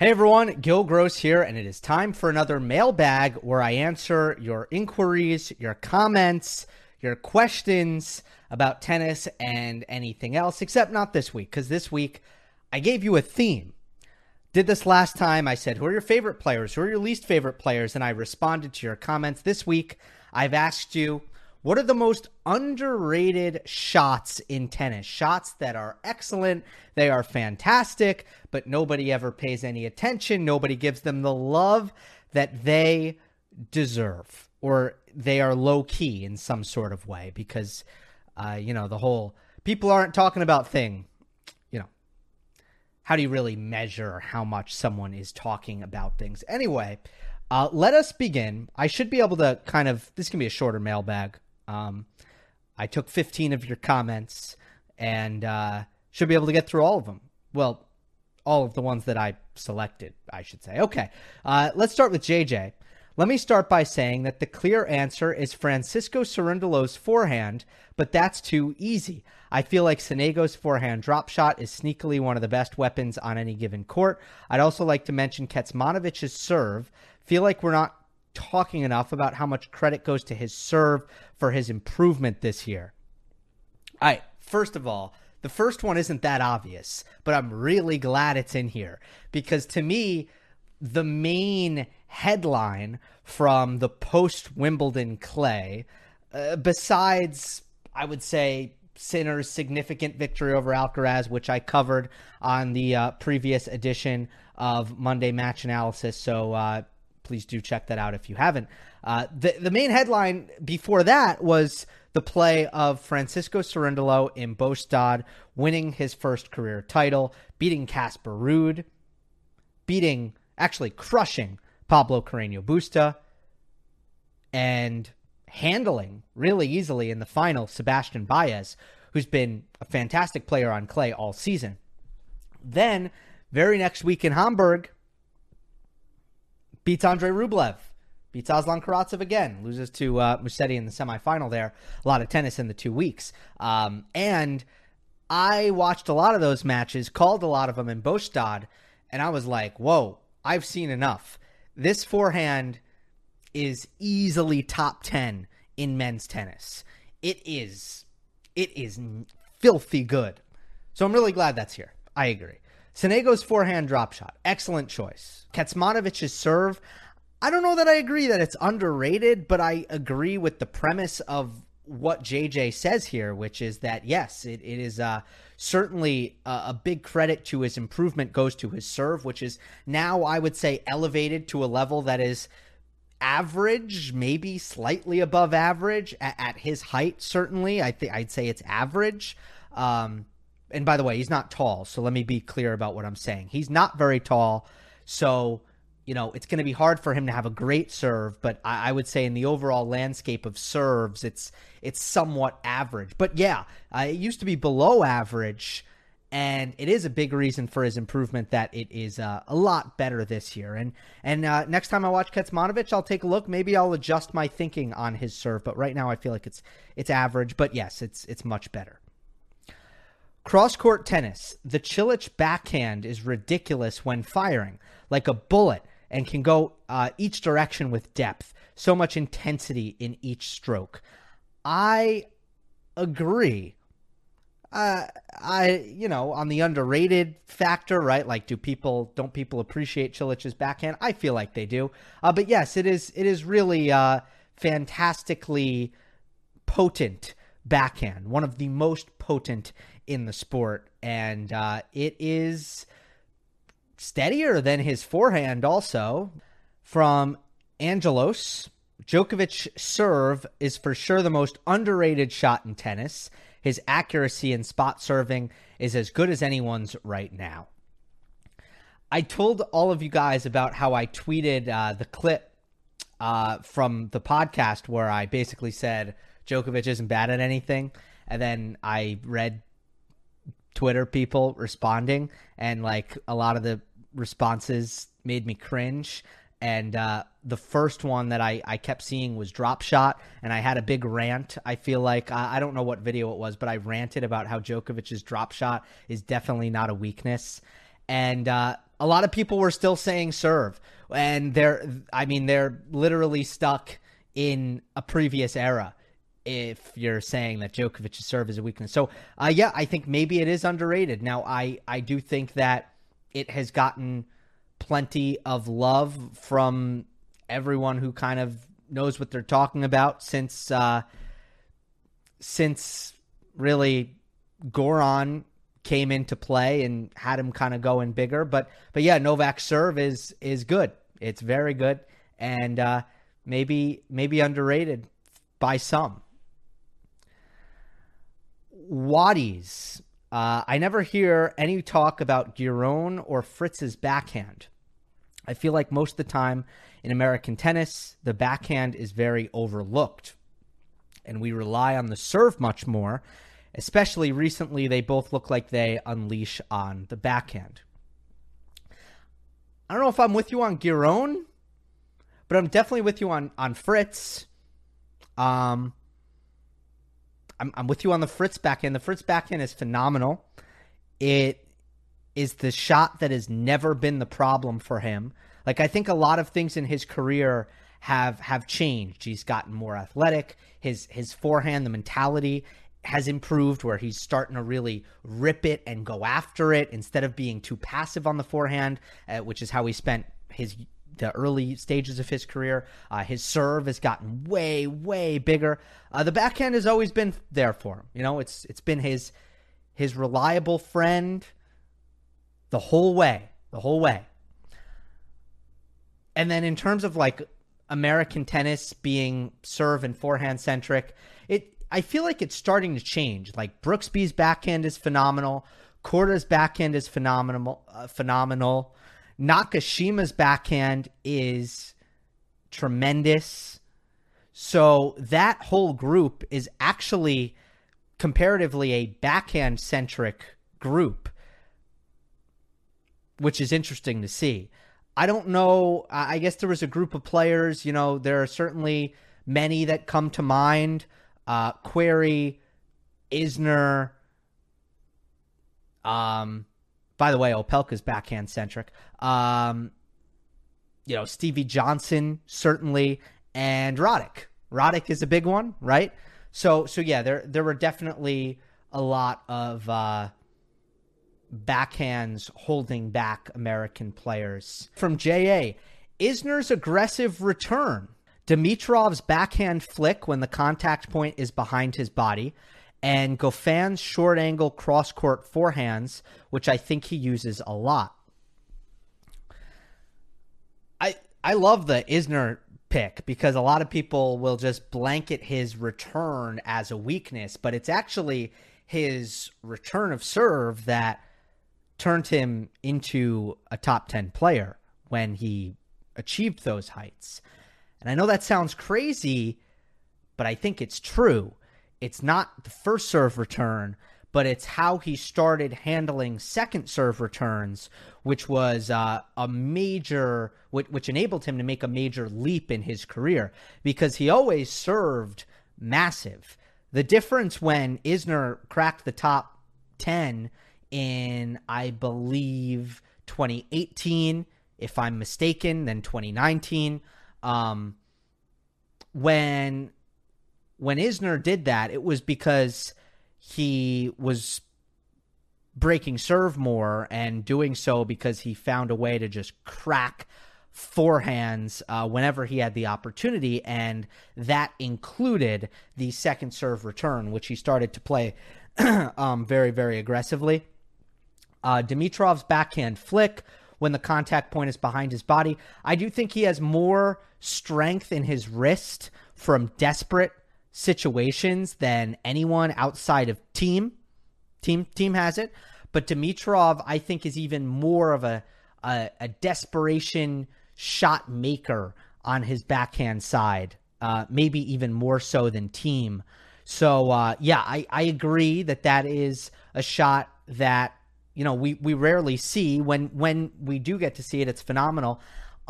Hey everyone, Gil Gross here, and it is time for another mailbag where I answer your inquiries, your comments, your questions about tennis and anything else, except not this week, because this week I gave you a theme. Did this last time. I said, Who are your favorite players? Who are your least favorite players? And I responded to your comments. This week, I've asked you, what are the most underrated shots in tennis? Shots that are excellent, they are fantastic, but nobody ever pays any attention. Nobody gives them the love that they deserve, or they are low key in some sort of way because, uh, you know, the whole people aren't talking about thing. You know, how do you really measure how much someone is talking about things? Anyway, uh, let us begin. I should be able to kind of, this can be a shorter mailbag. Um, I took 15 of your comments and uh, should be able to get through all of them. Well, all of the ones that I selected, I should say. Okay, uh, let's start with JJ. Let me start by saying that the clear answer is Francisco Cerundolo's forehand, but that's too easy. I feel like Sonego's forehand drop shot is sneakily one of the best weapons on any given court. I'd also like to mention Kecmanovic's serve. Feel like we're not talking enough about how much credit goes to his serve for his improvement this year. All right, first of all, the first one isn't that obvious, but I'm really glad it's in here because to me, the main headline from the post Wimbledon clay, uh, besides, I would say, Sinner's significant victory over Alcaraz, which I covered on the uh, previous edition of Monday Match Analysis. So uh, please do check that out if you haven't. Uh, the the main headline before that was the play of Francisco Cerundolo in Båstad, winning his first career title, beating Casper Ruud, beating actually crushing Pablo Carreño Busta, and handling really easily in the final Sebastian Baez, who's been a fantastic player on clay all season. Then, very next week in Hamburg, beats Andre Rublev, beats Aslan Karatsev again, loses to uh, Musetti in the semifinal there. A lot of tennis in the two weeks. Um, and I watched a lot of those matches, called a lot of them in Båstad, and I was like, whoa, I've seen enough. This forehand is easily top 10 in men's tennis. It is it is filthy good. So I'm really glad that's here. I agree. Sonego's forehand drop shot, excellent choice. Kecmanovic's serve, I don't know that I agree that it's underrated, but I agree with the premise of what JJ says here, which is that yes, it, it is uh, certainly a, a, big credit to his improvement goes to his serve, which is now I would say elevated to a level that is average, maybe slightly above average at, at his height. Certainly, I think I'd say it's average. Um, and by the way, he's not tall, so let me be clear about what I'm saying. He's not very tall, so you know it's going to be hard for him to have a great serve. But I, I, would say in the overall landscape of serves, it's it's somewhat average. But yeah, uh, it used to be below average, and it is a big reason for his improvement that it is uh, a lot better this year. And and uh, next time I watch Kecmanovic, I'll take a look. Maybe I'll adjust my thinking on his serve. But right now, I feel like it's it's average. But yes, it's it's much better. Cross court tennis. The Cilic backhand is ridiculous when firing, like a bullet, and can go uh, each direction with depth. So much intensity in each stroke. I agree. Uh, I you know on the underrated factor, right? Like, do people don't people appreciate Cilic's backhand? I feel like they do. Uh, but yes, it is it is really uh, fantastically potent backhand, one of the most potent in the sport, and uh, it is steadier than his forehand. Also, from Angelos, Djokovic serve is for sure the most underrated shot in tennis. His accuracy in spot serving is as good as anyone's right now. I told all of you guys about how I tweeted uh, the clip uh, from the podcast where I basically said Djokovic isn't bad at anything. And then I read Twitter people responding, and like a lot of the responses made me cringe. And uh, the first one that I, I kept seeing was drop shot, and I had a big rant. I feel like I, I don't know what video it was, but I ranted about how Djokovic's drop shot is definitely not a weakness. and uh, a lot of people were still saying serve, and they're I mean they're literally stuck in a previous era if you're saying that Djokovic's serve is a weakness. So, uh, yeah, I think maybe it is underrated. Now, I, I do think that it has gotten plenty of love from everyone who kind of knows what they're talking about since uh, since really Goran came into play and had him kind of going bigger. But but yeah, Novak's serve is is good. It's very good, and uh, maybe maybe underrated by some. Waddies. Uh, I never hear any talk about Giron or Fritz's backhand. I feel like most of the time in American tennis, the backhand is very overlooked, and we rely on the serve much more. Especially recently, they both look like they unleash on the backhand. I don't know if I'm with you on Giron, but I'm definitely with you on on Fritz. Um, I'm, I'm with you on the Fritz backhand. The Fritz backhand is phenomenal. It is the shot that has never been the problem for him. Like I think a lot of things in his career have have changed. He's gotten more athletic. His his forehand, the mentality has improved where he's starting to really rip it and go after it instead of being too passive on the forehand, uh, which is how he spent his the early stages of his career. Uh, his serve has gotten way, way bigger. Uh, the backhand has always been there for him. You know, it's it's been his his reliable friend the whole way, the whole way. And then in terms of like American tennis being serve and forehand centric, it I feel like it's starting to change. Like Brooksby's backhand is phenomenal. Korda's backhand is phenomenal. Uh, phenomenal. Nakashima's backhand is tremendous. So that whole group is actually comparatively a backhand centric group, which is interesting to see. I don't know. I guess there was a group of players, you know, there are certainly many that come to mind. Uh, Querrey, Isner, um, by the way, Opelka's backhand centric. Um, you know, Stevie Johnson certainly, and Roddick. Roddick is a big one, right? So, so yeah, there there were definitely a lot of uh, backhands holding back American players. From JA, Isner's aggressive return. Dimitrov's backhand flick when the contact point is behind his body and Goffin's short angle cross court forehands, which I think he uses a lot. I I love the Isner pick because a lot of people will just blanket his return as a weakness, but it's actually his return of serve that turned him into a top 10 player when he achieved those heights. And I know that sounds crazy, but I think it's true it's not the first serve return, but it's how he started handling second serve returns, which was uh, a major, which, which enabled him to make a major leap in his career because he always served massive. The difference when Isner cracked the top 10 in, I believe, 2018, if I'm mistaken, then 2019, um, when when Isner did that, it was because he was breaking serve more and doing so because he found a way to just crack forehands uh, whenever he had the opportunity, and that included the second serve return, which he started to play um, very, very aggressively. Uh, Dimitrov's backhand flick when the contact point is behind his body. I do think he has more strength in his wrist from desperate situations than anyone outside of Thiem. Thiem Thiem has it, but Dimitrov I think is even more of a a, a desperation shot maker on his backhand side, uh, maybe even more so than Thiem. So uh, yeah, I, I agree that that is a shot that you know we we rarely see. When when we do get to see it, it's phenomenal.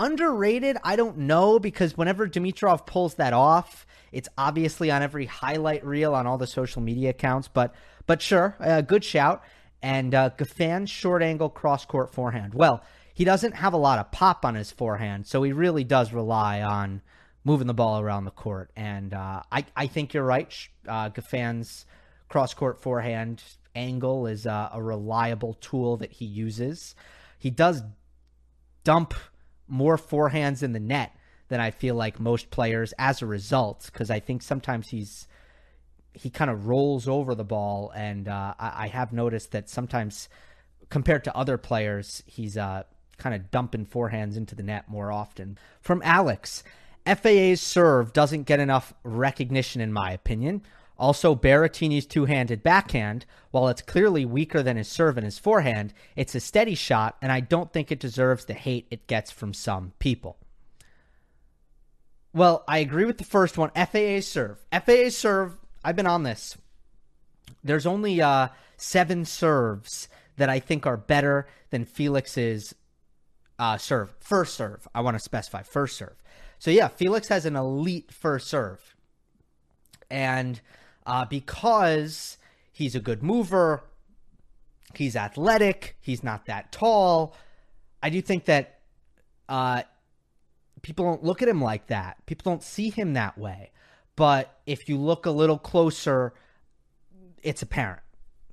Underrated, I don't know because whenever Dimitrov pulls that off, it's obviously on every highlight reel on all the social media accounts, but but sure, a good shout. And uh, Goffin's short angle cross court forehand. Well, he doesn't have a lot of pop on his forehand, so he really does rely on moving the ball around the court. And uh, I, I think you're right. Uh, Goffin's cross court forehand angle is uh, a reliable tool that he uses. He does dump more forehands in the net than I feel like most players as a result, because I think sometimes he's he kind of rolls over the ball, and uh, I, I, have noticed that sometimes compared to other players, he's uh, kind of dumping forehands into the net more often. From Alex, FAA's serve doesn't get enough recognition, in my opinion. Also, Berrettini's two handed backhand, while it's clearly weaker than his serve and his forehand, it's a steady shot, and I don't think it deserves the hate it gets from some people. Well, I agree with the first one. FAA serve. FAA serve, I've been on this. There's only uh, seven serves that I think are better than Felix's uh, serve. First serve. I want to specify first serve. So, yeah, Felix has an elite first serve. And uh, because he's a good mover, he's athletic, he's not that tall. I do think that uh, people don't look at him like that. People don't see him that way. But if you look a little closer, it's apparent.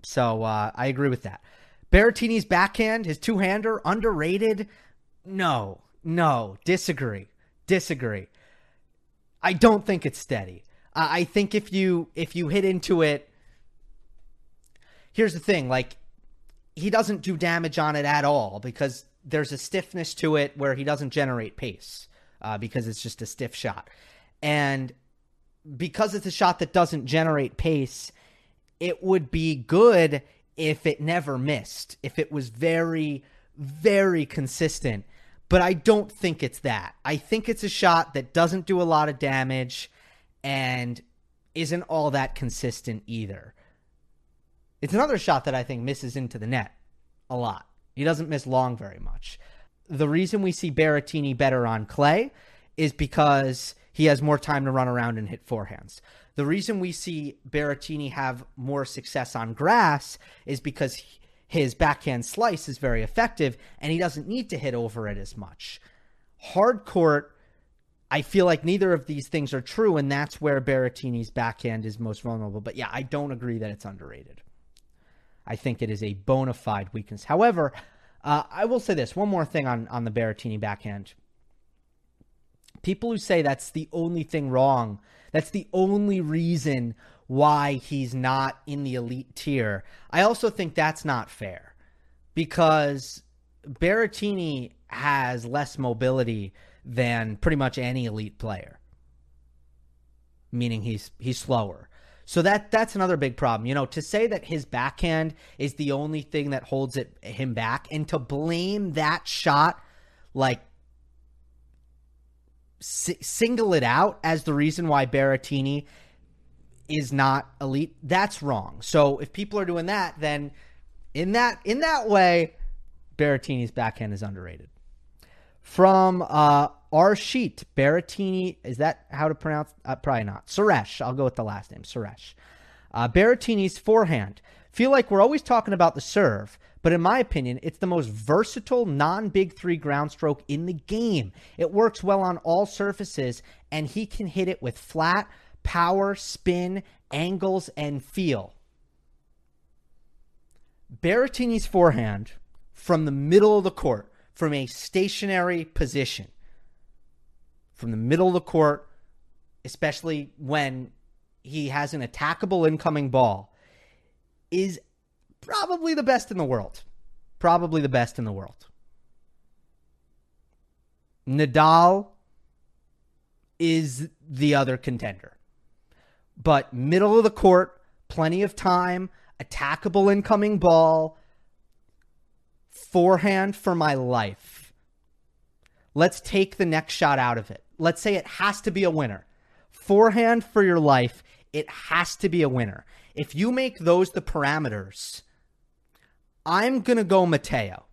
So uh, I agree with that. Berrettini's backhand, his two hander, underrated. No, no, disagree, disagree. I don't think it's steady. I think if you if you hit into it, here's the thing: like he doesn't do damage on it at all because there's a stiffness to it where he doesn't generate pace uh, because it's just a stiff shot, and because it's a shot that doesn't generate pace, it would be good if it never missed, if it was very, very consistent. But I don't think it's that. I think it's a shot that doesn't do a lot of damage and isn't all that consistent either. It's another shot that I think misses into the net a lot. He doesn't miss long very much. The reason we see Berrettini better on clay is because he has more time to run around and hit forehands. The reason we see Berrettini have more success on grass is because his backhand slice is very effective and he doesn't need to hit over it as much. Hard court I feel like neither of these things are true, and that's where Berrettini's backhand is most vulnerable. But yeah, I don't agree that it's underrated. I think it is a bona fide weakness. However, uh, I will say this one more thing on, on the Berrettini backhand. People who say that's the only thing wrong, that's the only reason why he's not in the elite tier, I also think that's not fair because Berrettini has less mobility than pretty much any elite player. Meaning he's he's slower. So that that's another big problem. You know, to say that his backhand is the only thing that holds it him back and to blame that shot like si- single it out as the reason why Berrettini is not elite, that's wrong. So if people are doing that, then in that in that way, Berrettini's backhand is underrated. From uh, our sheet, Berrettini, is that how to pronounce? Uh, probably not. Suresh. I'll go with the last name, Suresh. Uh, forehand. Feel like we're always talking about the serve, but in my opinion, it's the most versatile non big three ground stroke in the game. It works well on all surfaces, and he can hit it with flat, power, spin, angles, and feel. Berrettini's forehand from the middle of the court, from a stationary position, from the middle of the court, especially when he has an attackable incoming ball, is probably the best in the world. Probably the best in the world. Nadal is the other contender. But middle of the court, plenty of time, attackable incoming ball, forehand for my life. Let's take the next shot out of it let's say it has to be a winner. Forehand for your life, it has to be a winner. If you make those the parameters, I'm going to go Matteo.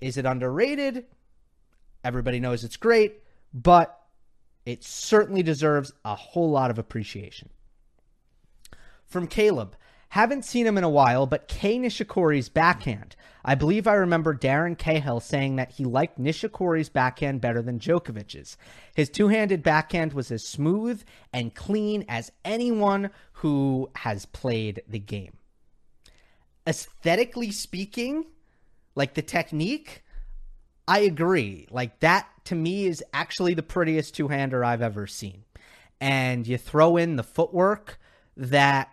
Is it underrated? Everybody knows it's great, but it certainly deserves a whole lot of appreciation. From Caleb, Haven't seen him in a while, but Kei Nishikori's backhand. I believe I remember Darren Cahill saying that he liked Nishikori's backhand better than Djokovic's. His two handed backhand was as smooth and clean as anyone who has played the game. Aesthetically speaking, like the technique, I agree. Like that to me is actually the prettiest two hander I've ever seen. And you throw in the footwork that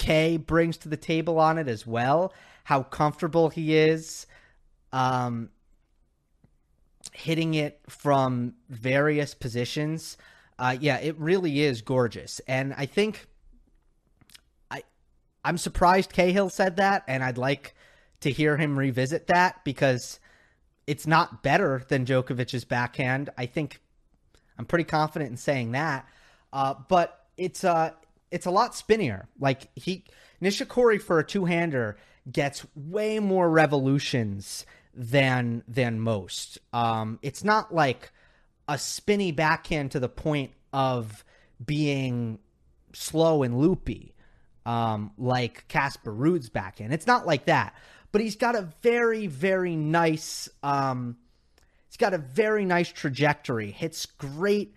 Kei brings to the table on it as well, how comfortable he is um, hitting it from various positions. Uh, yeah, it really is gorgeous. And I think I I'm surprised Cahill said that, and I'd like to hear him revisit that because it's not better than Djokovic's backhand. I think I'm pretty confident in saying that. Uh, but it's uh it's a lot spinnier. Like he Nishikori for a two-hander gets way more revolutions than than most. Um, it's not like a spinny backhand to the point of being slow and loopy, um, like Casper Ruud's backhand. It's not like that, but he's got a very very nice. Um, he's got a very nice trajectory. Hits great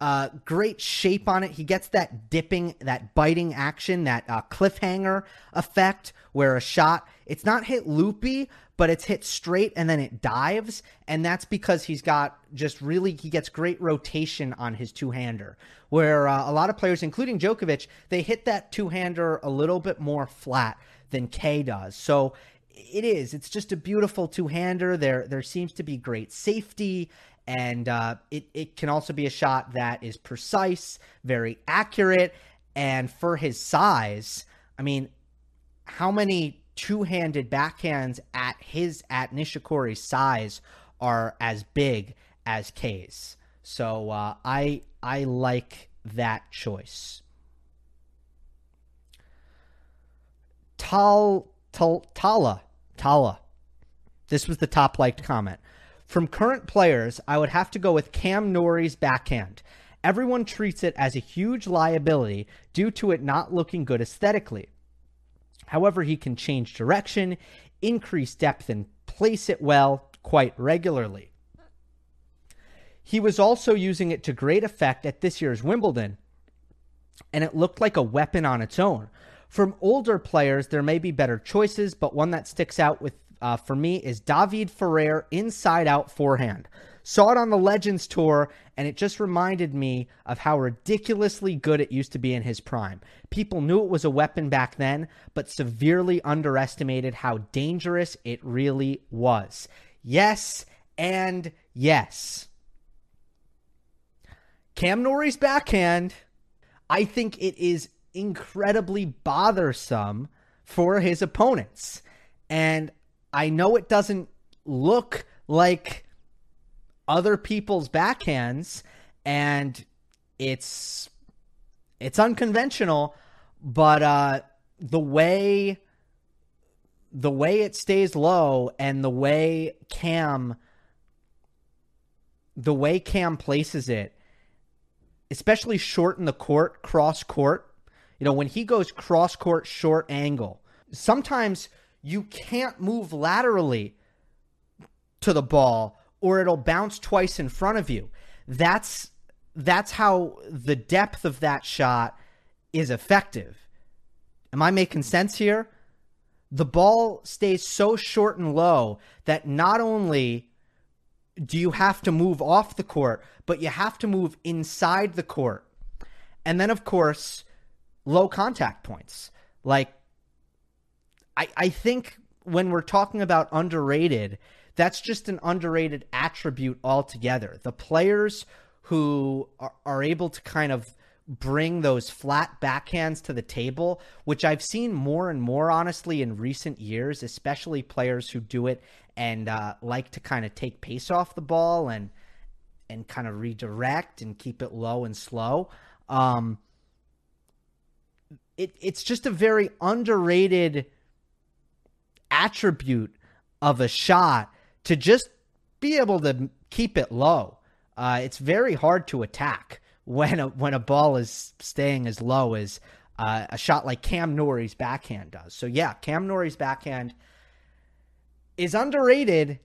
uh, great shape on it. He gets that dipping, that biting action, that uh, cliffhanger effect where a shot, it's not hit loopy, but it's hit straight and then it dives. And that's because he's got just really, he gets great rotation on his two hander. Where uh, a lot of players, including Djokovic, they hit that two hander a little bit more flat than Kei does. So it is. It's just a beautiful two hander. There, there seems to be great safety and uh, it it can also be a shot that is precise, very accurate, and for his size, I mean, how many two-handed backhands at his at Nishikori's size are as big as Kei's? So uh, I I like that choice. Tal Tal Tala Tala. This was the top liked comment. From current players, I would have to go with Cam Norrie's backhand. Everyone treats it as a huge liability due to it not looking good aesthetically. However, he can change direction, increase depth, and place it well quite regularly. He was also using it to great effect at this year's Wimbledon, and it looked like a weapon on its own. From older players, there may be better choices, but one that sticks out with uh, for me is David Ferrer inside out forehand. Saw it on the Legends Tour, and it just reminded me of how ridiculously good it used to be in his prime. People knew it was a weapon back then, but severely underestimated how dangerous it really was. Yes, and yes. Cam Norrie's backhand, I think it is incredibly bothersome for his opponents. And I know it doesn't look like other people's backhands and it's it's unconventional, but uh the way the way it stays low and the way Cam the way Cam places it, especially short in the court, cross court, you know, when he goes cross court short angle, sometimes you can't move laterally to the ball or it'll bounce twice in front of you. That's that's how the depth of that shot is effective. Am I making sense here? The ball stays so short and low that not only do you have to move off the court, but you have to move inside the court. And then, of course, low contact points. Like I, I think when we're talking about underrated, that's just an underrated attribute altogether. The players who are, are able to kind of bring those flat backhands to the table, which I've seen more and more, honestly, in recent years, especially players who do it and uh, like to kind of take pace off the ball and and kind of redirect and keep it low and slow. Um, it, it's just a very underrated attribute of a shot to just be able to keep it low. Uh, it's very hard to attack when a, when a ball is staying as low as uh, a shot like Cam Norrie's backhand does. So yeah, Cam Norrie's backhand is underrated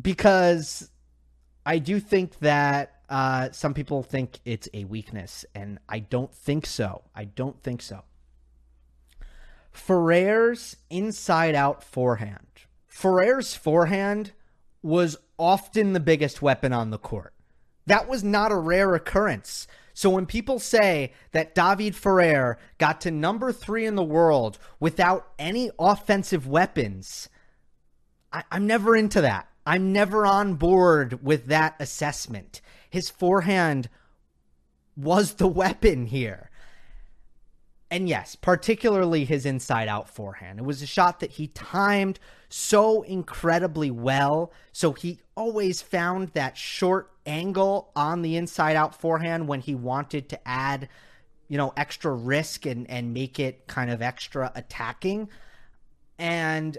because I do think that uh, some people think it's a weakness, and I don't think so. I don't think so. Ferrer's inside out forehand. Ferrer's forehand was often the biggest weapon on the court. That was not a rare occurrence. So when people say that David Ferrer got to number three in the world without any offensive weapons, I, am never into that. I'm never on board with that assessment. His forehand was the weapon here. And yes, particularly his inside out forehand. It was a shot that he timed so incredibly well. So he always found that short angle on the inside out forehand when he wanted to add, you know, extra risk and, and make it kind of extra attacking. And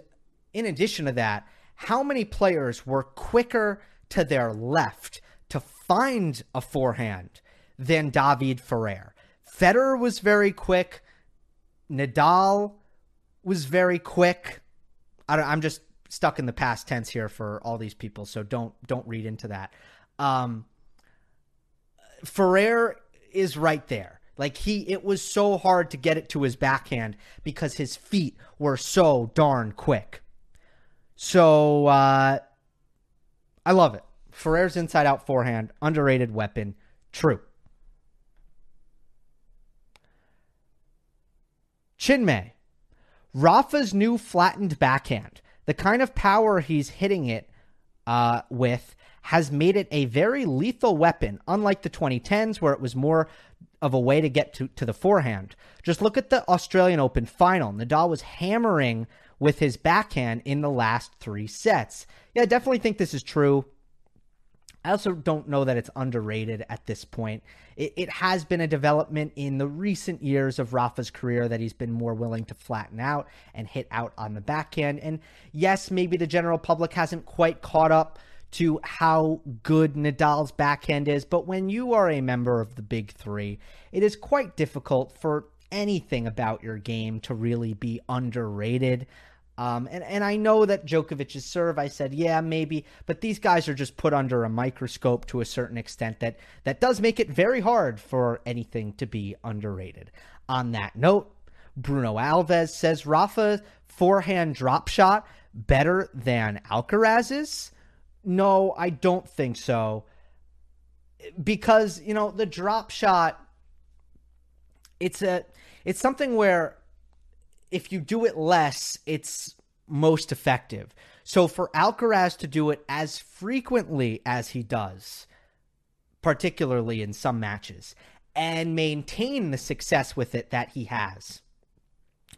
in addition to that, how many players were quicker to their left to find a forehand than David Ferrer? Federer was very quick. Nadal was very quick. I am just stuck in the past tense here for all these people, so don't don't read into that. Um, Ferrer is right there. Like he, it was so hard to get it to his backhand because his feet were so darn quick. So uh, I love it. Ferrer's inside out forehand, underrated weapon. True. Chinmay. Rafa's new flattened backhand, the kind of power he's hitting it uh, with, has made it a very lethal weapon, unlike the 2010s, where it was more of a way to get to, to the forehand. Just look at the Australian Open final. Nadal was hammering with his backhand in the last three sets. Yeah, I definitely think this is true. I also don't know that it's underrated at this point. It, it, has been a development in the recent years of Rafa's career that he's been more willing to flatten out and hit out on the backhand. And yes, maybe the general public hasn't quite caught up to how good Nadal's backhand is, but when you are a member of the big three, it is quite difficult for anything about your game to really be underrated. Um, and, and I know that Djokovic's serve, I said, yeah, maybe, but these guys are just put under a microscope to a certain extent that, that does make it very hard for anything to be underrated. On that note, Bruno Alves says Rafa forehand drop shot better than Alcaraz's. No, I don't think so. Because, you know, the drop shot it's a it's something where if you do it less, it's most effective. So for Alcaraz to do it as frequently as he does, particularly in some matches, and maintain the success with it that he has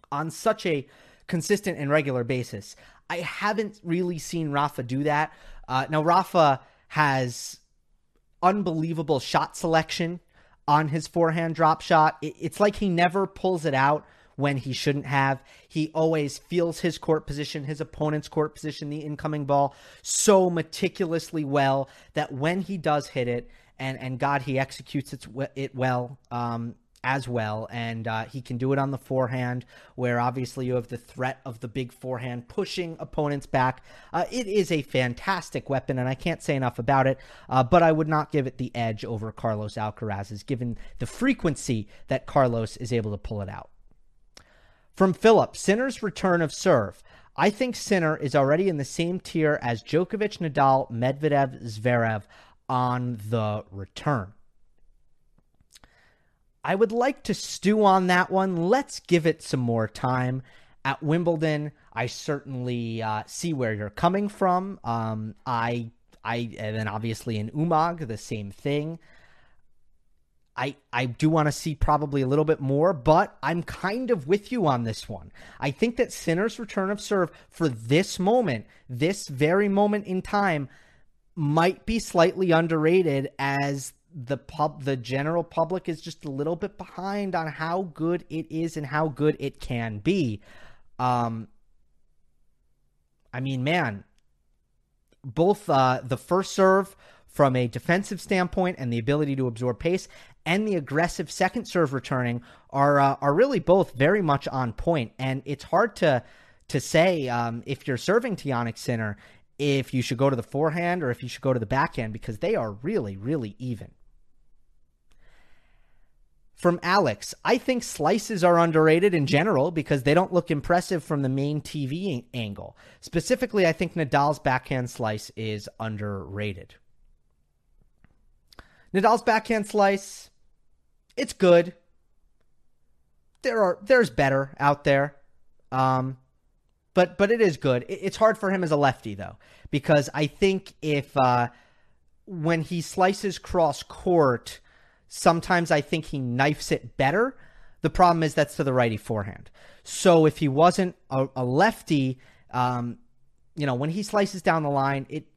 on such a consistent and regular basis, I haven't really seen Rafa do that. Uh, now, Rafa has unbelievable shot selection on his forehand drop shot. It's like he never pulls it out when he shouldn't have. He always feels his court position, his opponent's court position, the incoming ball so meticulously well that when he does hit it, and and God, he executes it, it well. Um, as well, and uh, he can do it on the forehand, where obviously you have the threat of the big forehand pushing opponents back. Uh, it is a fantastic weapon, and I can't say enough about it. Uh, but I would not give it the edge over Carlos Alcaraz's, given the frequency that Carlos is able to pull it out. From Philip, Sinner's return of serve. I think Sinner is already in the same tier as Djokovic, Nadal, Medvedev, Zverev on the return. I would like to stew on that one. Let's give it some more time. At Wimbledon, I certainly uh, see where you're coming from. Um, I, I, and then obviously in Umag, the same thing. I I do want to see probably a little bit more, but I'm kind of with you on this one. I think that Sinner's return of serve for this moment, this very moment in time, might be slightly underrated as the pub the general public is just a little bit behind on how good it is and how good it can be. Um I mean, man, both uh the first serve from a defensive standpoint and the ability to absorb pace and the aggressive second serve returning are uh, are really both very much on point. And it's hard to to say um, if you're serving Jannik Sinner if you should go to the forehand or if you should go to the backhand because they are really really even. From Alex, I think slices are underrated in general because they don't look impressive from the main TV angle. Specifically, I think Nadal's backhand slice is underrated. Nadal's backhand slice, it's good. There are there's better out there. Um, but but it is good. It's hard for him as a lefty though because I think if uh, when he slices cross court, Sometimes I think he knifes it better. The problem is that's to the righty forehand. So if he wasn't a, a lefty, um, you know, when he slices down the line, it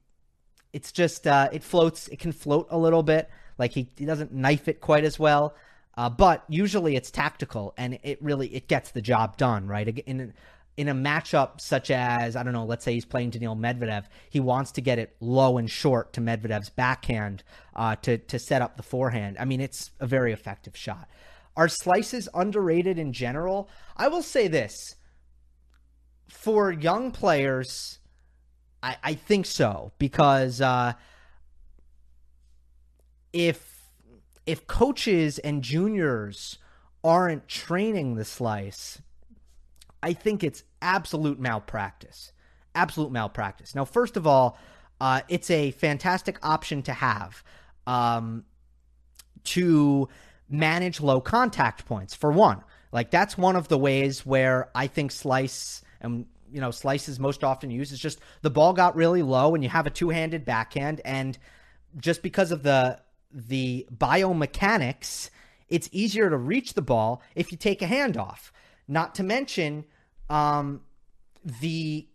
it's just uh, it floats. It can float a little bit. Like he, he doesn't knife it quite as well. Uh, but usually it's tactical and it really it gets the job done right in in a matchup such as I don't know, let's say he's playing Daniil Medvedev, he wants to get it low and short to Medvedev's backhand uh, to to set up the forehand. I mean, it's a very effective shot. Are slices underrated in general? I will say this: for young players, I, I think so because uh, if if coaches and juniors aren't training the slice I think it's absolute malpractice. Absolute malpractice. Now, first of all, uh, it's a fantastic option to have um, to manage low contact points, for one. Like, that's one of the ways where I think Slice and you know, slices most often used is just the ball got really low and you have a two-handed backhand and just because of the the biomechanics, it's easier to reach the ball if you take a hand off. Not to mention um, the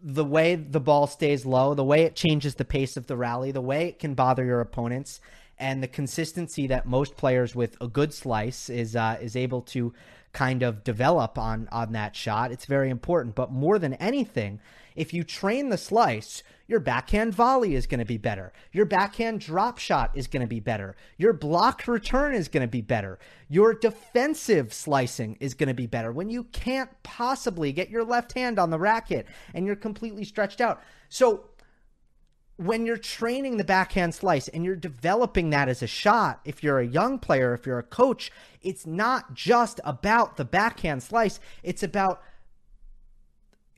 the way the ball stays low, the way it changes the pace of the rally, the way it can bother your opponents, and the consistency that most players with a good slice is uh, is able to kind of develop on on that shot. It's very important. But more than anything, if you train the slice, your backhand volley is going to be better. Your backhand drop shot is going to be better. Your block return is going to be better. Your defensive slicing is going to be better when you can't possibly get your left hand on the racket and you're completely stretched out. So when you're training the backhand slice and you're developing that as a shot, if you're a young player, if you're a coach, it's not just about the backhand slice, it's about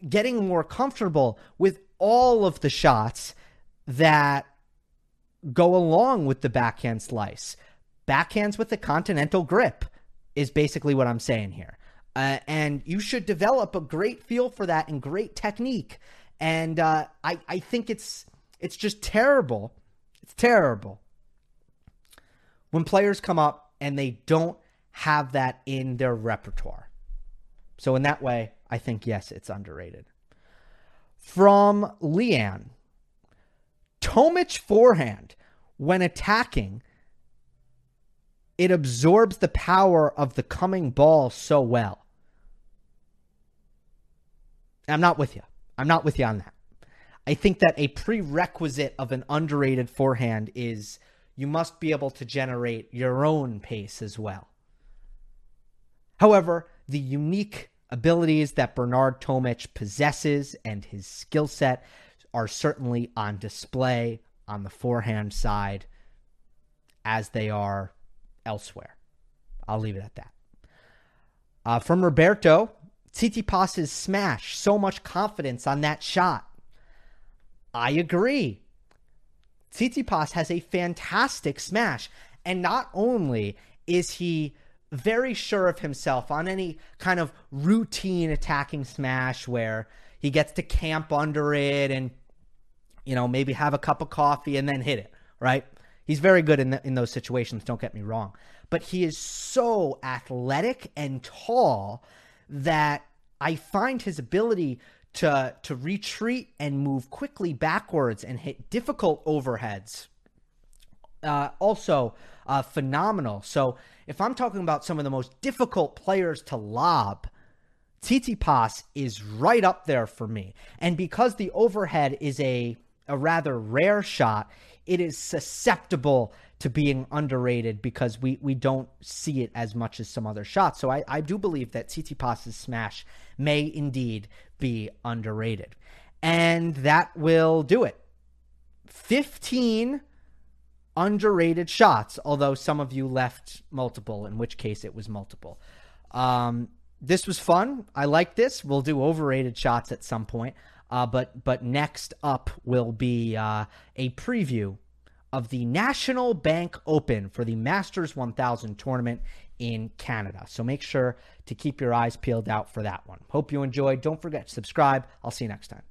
getting more comfortable with all of the shots that go along with the backhand slice. Backhands with the continental grip is basically what I'm saying here. Uh, and you should develop a great feel for that and great technique. And uh, I, I think it's it's just terrible. It's terrible when players come up and they don't have that in their repertoire. So in that way, I think yes, it's underrated. From Leanne, Tomic forehand when attacking, it absorbs the power of the coming ball so well. I'm not with you. I'm not with you on that. I think that a prerequisite of an underrated forehand is you must be able to generate your own pace as well. However, the unique abilities that Bernard Tomic possesses and his skill set are certainly on display on the forehand side as they are elsewhere. I'll leave it at that. Uh, from Roberto, Tsitsipas's smash, so much confidence on that shot. I agree. Tsitsipas has a fantastic smash. And not only is he very sure of himself on any kind of routine attacking smash where he gets to camp under it and, you know, maybe have a cup of coffee and then hit it, right? He's very good in, the, in those situations, don't get me wrong. But he is so athletic and tall that I find his ability to to retreat and move quickly backwards and hit difficult overheads. Uh, also uh, phenomenal. So if I'm talking about some of the most difficult players to lob, Tsitsipas is right up there for me. And because the overhead is a a rather rare shot, it is susceptible to being underrated because we, we don't see it as much as some other shots. So I, I do believe that Tsitsipas' smash may indeed be underrated. And that will do it. 15 underrated shots, although some of you left multiple, in which case it was multiple. Um, this was fun. I like this. We'll do overrated shots at some point. Uh, but but next up will be uh, a preview of the National Bank Open for the Masters 1000 tournament in Canada. So make sure to keep your eyes peeled out for that one. Hope you enjoyed. Don't forget to subscribe. I'll see you next time.